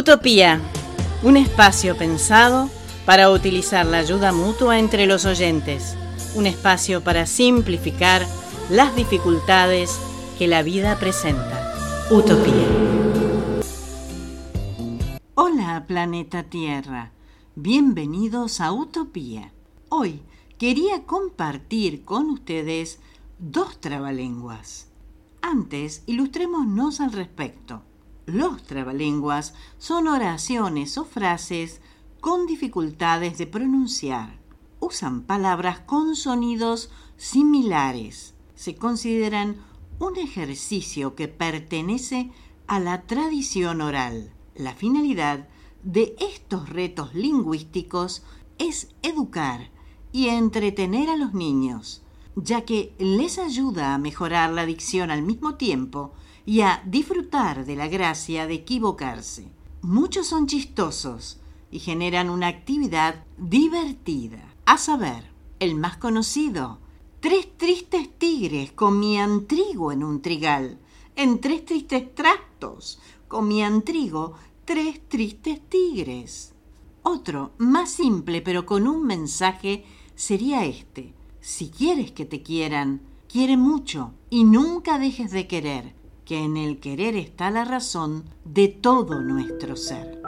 Utopía, un espacio pensado para utilizar la ayuda mutua entre los oyentes, un espacio para simplificar las dificultades que la vida presenta. Utopía. Hola planeta Tierra, bienvenidos a Utopía. Hoy quería compartir con ustedes dos trabalenguas. Antes, ilustrémonos al respecto. Los trabalenguas son oraciones o frases con dificultades de pronunciar. Usan palabras con sonidos similares. Se consideran un ejercicio que pertenece a la tradición oral. La finalidad de estos retos lingüísticos es educar y entretener a los niños, ya que les ayuda a mejorar la dicción al mismo tiempo y a disfrutar de la gracia de equivocarse. Muchos son chistosos y generan una actividad divertida. A saber, el más conocido, tres tristes tigres comían trigo en un trigal. En tres tristes trastos comían trigo tres tristes tigres. Otro, más simple pero con un mensaje, sería este. Si quieres que te quieran, quiere mucho y nunca dejes de querer que en el querer está la razón de todo nuestro ser.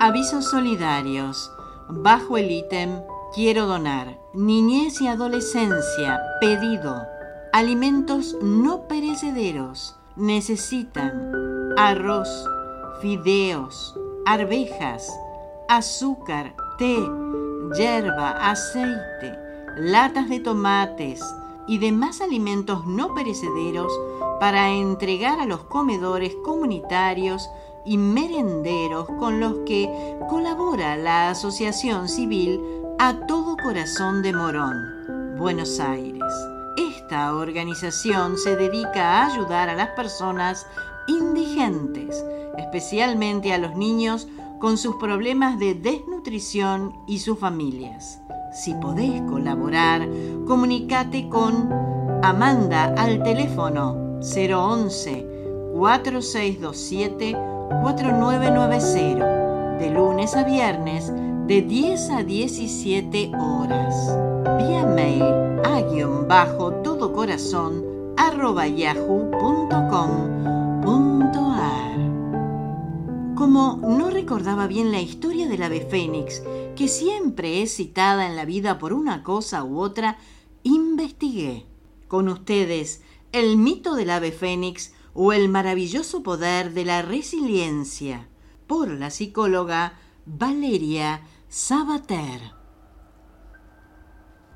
Avisos solidarios. Bajo el ítem Quiero donar. Niñez y adolescencia. Pedido. Alimentos no perecederos. Necesitan arroz, fideos, arvejas, azúcar, té, hierba, aceite, latas de tomates, y demás alimentos no perecederos para entregar a los comedores comunitarios y merenderos con los que colabora la Asociación Civil A Todo Corazón de Morón, Buenos Aires. Esta organización se dedica a ayudar a las personas indigentes, especialmente a los niños con sus problemas de desnutrición y sus familias. Si podés colaborar, comunicate con Amanda al teléfono 011 4627 4990 de lunes a viernes de 10 a 17 horas. Vía mail a guion bajo todo corazón arroba yahoo.com.ar Como no recordaba bien la historia del ave fénix, que siempre es citada en la vida por una cosa u otra, investigué. Con ustedes, el mito del ave fénix o el maravilloso poder de la resiliencia, por la psicóloga Valeria Sabater.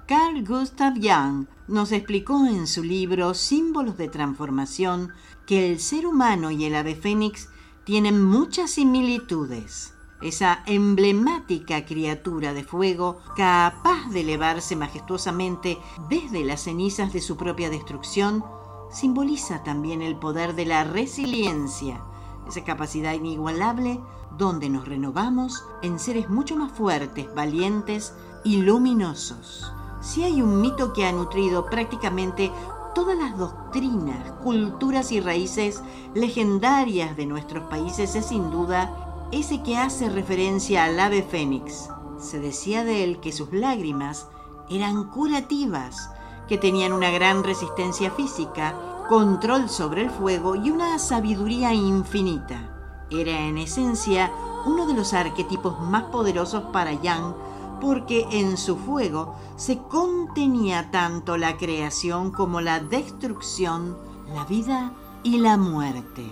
Carl Gustav Jung nos explicó en su libro Símbolos de Transformación que el ser humano y el ave fénix tienen muchas similitudes esa emblemática criatura de fuego capaz de elevarse majestuosamente desde las cenizas de su propia destrucción, simboliza también el poder de la resiliencia, esa capacidad inigualable donde nos renovamos en seres mucho más fuertes, valientes y luminosos. Si hay un mito que ha nutrido prácticamente todas las doctrinas, culturas y raíces legendarias de nuestros países es sin duda ese que hace referencia al ave fénix. Se decía de él que sus lágrimas eran curativas, que tenían una gran resistencia física, control sobre el fuego y una sabiduría infinita. Era en esencia uno de los arquetipos más poderosos para Yang porque en su fuego se contenía tanto la creación como la destrucción, la vida y la muerte.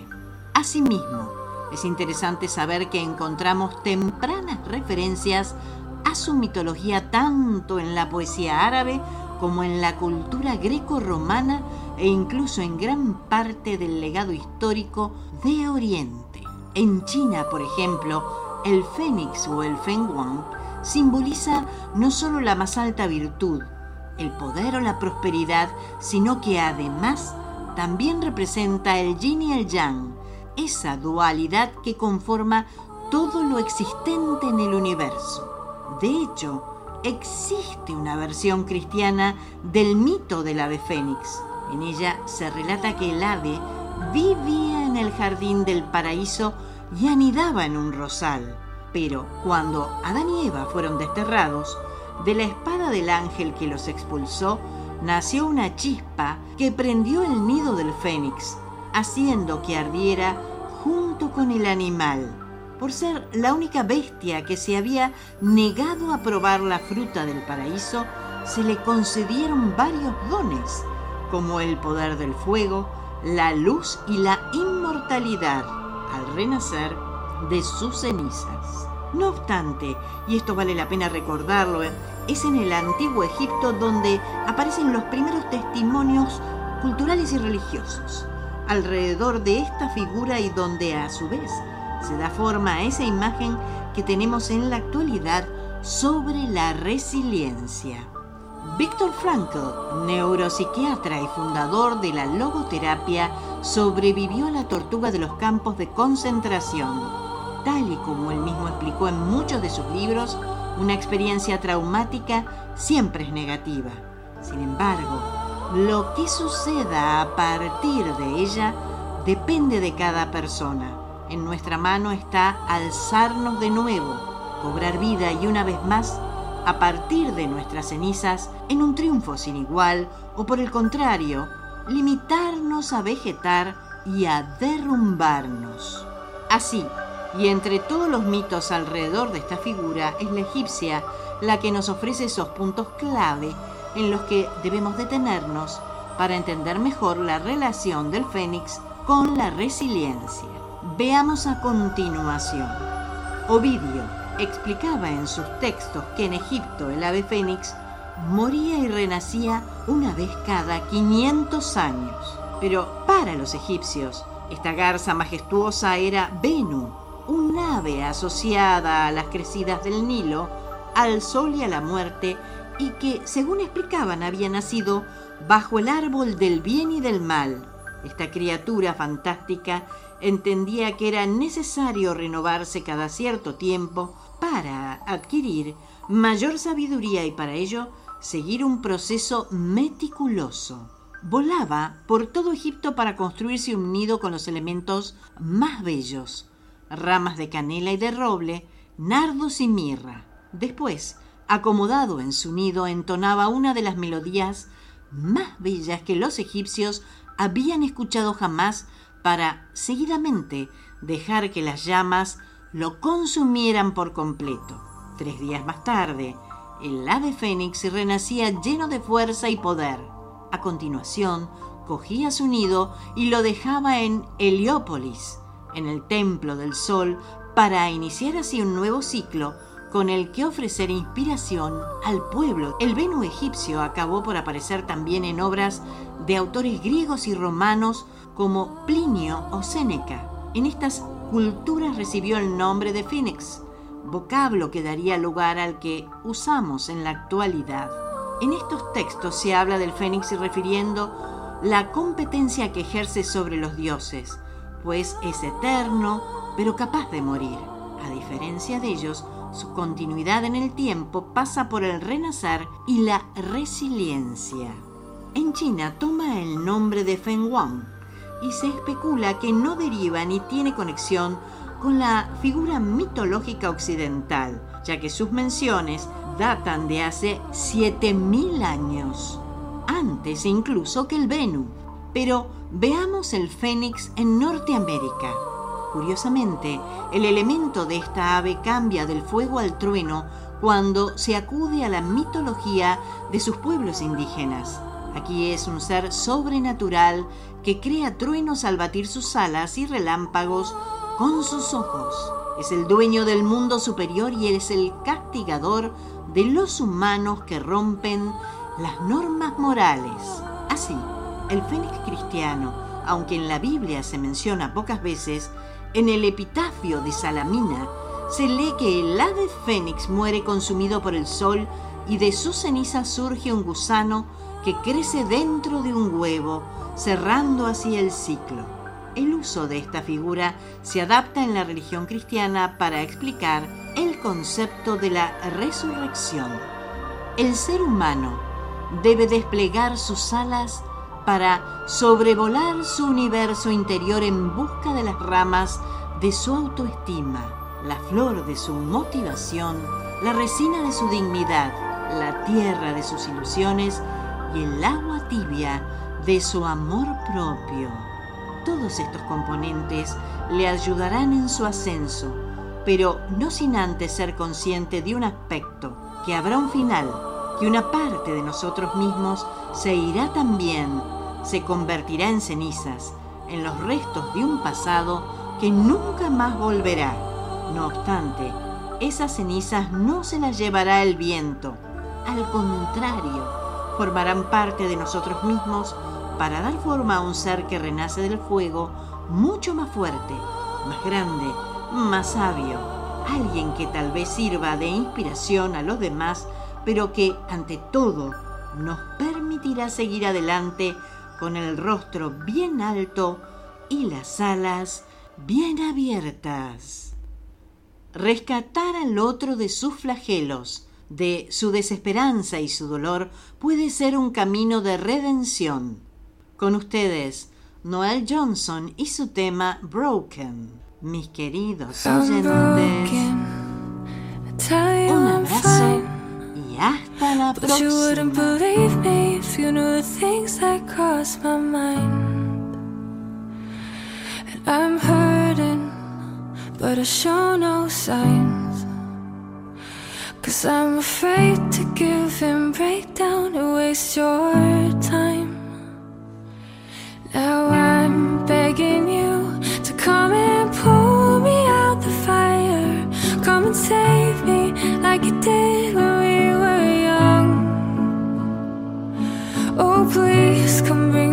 Asimismo, es interesante saber que encontramos tempranas referencias a su mitología tanto en la poesía árabe como en la cultura greco-romana e incluso en gran parte del legado histórico de Oriente. En China, por ejemplo, el fénix o el fenghuang simboliza no solo la más alta virtud, el poder o la prosperidad, sino que además también representa el yin y el yang, esa dualidad que conforma todo lo existente en el universo. De hecho, existe una versión cristiana del mito del ave fénix. En ella se relata que el ave vivía en el jardín del paraíso y anidaba en un rosal. Pero cuando Adán y Eva fueron desterrados, de la espada del ángel que los expulsó, nació una chispa que prendió el nido del fénix, haciendo que ardiera junto con el animal. Por ser la única bestia que se había negado a probar la fruta del paraíso, se le concedieron varios dones, como el poder del fuego, la luz y la inmortalidad, al renacer de sus cenizas. No obstante, y esto vale la pena recordarlo, es en el antiguo Egipto donde aparecen los primeros testimonios culturales y religiosos alrededor de esta figura y donde a su vez se da forma a esa imagen que tenemos en la actualidad sobre la resiliencia. Víctor Frankl, neuropsiquiatra y fundador de la logoterapia, sobrevivió a la tortuga de los campos de concentración. Tal y como él mismo explicó en muchos de sus libros, una experiencia traumática siempre es negativa. Sin embargo, lo que suceda a partir de ella depende de cada persona. En nuestra mano está alzarnos de nuevo, cobrar vida y una vez más, a partir de nuestras cenizas, en un triunfo sin igual, o por el contrario, limitarnos a vegetar y a derrumbarnos. Así, y entre todos los mitos alrededor de esta figura, es la egipcia la que nos ofrece esos puntos clave en los que debemos detenernos para entender mejor la relación del fénix con la resiliencia. Veamos a continuación. Ovidio explicaba en sus textos que en Egipto el ave fénix moría y renacía una vez cada 500 años. Pero para los egipcios, esta garza majestuosa era Venu, un ave asociada a las crecidas del Nilo, al sol y a la muerte, y que, según explicaban, había nacido bajo el árbol del bien y del mal. Esta criatura fantástica entendía que era necesario renovarse cada cierto tiempo para adquirir mayor sabiduría y para ello seguir un proceso meticuloso. Volaba por todo Egipto para construirse un nido con los elementos más bellos, ramas de canela y de roble, nardos y mirra. Después, acomodado en su nido, entonaba una de las melodías más bellas que los egipcios habían escuchado jamás para seguidamente dejar que las llamas lo consumieran por completo. Tres días más tarde, el ave fénix renacía lleno de fuerza y poder. A continuación, cogía su nido y lo dejaba en Heliópolis, en el templo del sol, para iniciar así un nuevo ciclo con el que ofrecer inspiración al pueblo. El Venus egipcio acabó por aparecer también en obras de autores griegos y romanos como Plinio o Séneca. En estas culturas recibió el nombre de Phoenix, vocablo que daría lugar al que usamos en la actualidad. En estos textos se habla del Fénix refiriendo la competencia que ejerce sobre los dioses, pues es eterno, pero capaz de morir. A diferencia de ellos, su continuidad en el tiempo pasa por el renacer y la resiliencia. En China toma el nombre de Feng Wang y se especula que no deriva ni tiene conexión con la figura mitológica occidental, ya que sus menciones datan de hace 7000 años, antes incluso que el Venus. Pero veamos el Fénix en Norteamérica. Curiosamente, el elemento de esta ave cambia del fuego al trueno cuando se acude a la mitología de sus pueblos indígenas. Aquí es un ser sobrenatural que crea truenos al batir sus alas y relámpagos con sus ojos. Es el dueño del mundo superior y es el castigador de los humanos que rompen las normas morales. Así, el fénix cristiano, aunque en la Biblia se menciona pocas veces, en el epitafio de Salamina se lee que el ave fénix muere consumido por el sol y de su ceniza surge un gusano que crece dentro de un huevo, cerrando así el ciclo. El uso de esta figura se adapta en la religión cristiana para explicar el concepto de la resurrección. El ser humano debe desplegar sus alas para sobrevolar su universo interior en busca de las ramas de su autoestima, la flor de su motivación, la resina de su dignidad, la tierra de sus ilusiones y el agua tibia de su amor propio. Todos estos componentes le ayudarán en su ascenso, pero no sin antes ser consciente de un aspecto, que habrá un final, que una parte de nosotros mismos se irá también, se convertirá en cenizas, en los restos de un pasado que nunca más volverá. No obstante, esas cenizas no se las llevará el viento, al contrario, formarán parte de nosotros mismos para dar forma a un ser que renace del fuego mucho más fuerte, más grande, más sabio, alguien que tal vez sirva de inspiración a los demás, pero que ante todo nos permitirá seguir adelante con el rostro bien alto y las alas bien abiertas. Rescatar al otro de sus flagelos, de su desesperanza y su dolor puede ser un camino de redención. Con ustedes, Noel Johnson y su tema Broken. Mis queridos oyentes, un abrazo y hasta la próxima. Cause I'm afraid to give and break down and waste your time. Now I'm begging you to come and pull me out the fire. Come and save me like you did days come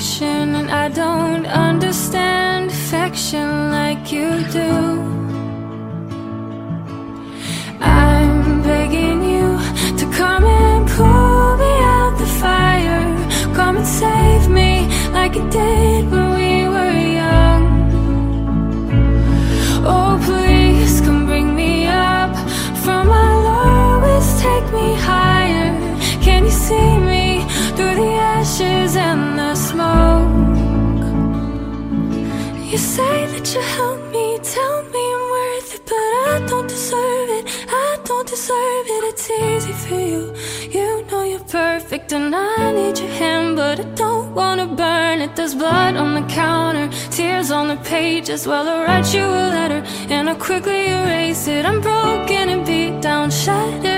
and I don't understand affection like you do? I'm begging you to come and pull me out the fire, come and save me like it did You say that you help me, tell me I'm worth it, but I don't deserve it. I don't deserve it. It's easy for you. You know you're perfect, and I need your hand, but I don't wanna burn it. There's blood on the counter, tears on the pages. Well, I write you a letter and I quickly erase it. I'm broken and beat down, shattered